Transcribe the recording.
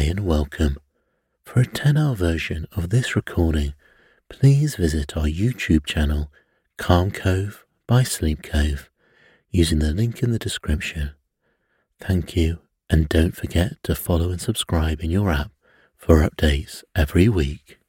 Hi and welcome. For a 10 hour version of this recording, please visit our YouTube channel, Calm Cove by Sleep Cove, using the link in the description. Thank you, and don't forget to follow and subscribe in your app for updates every week.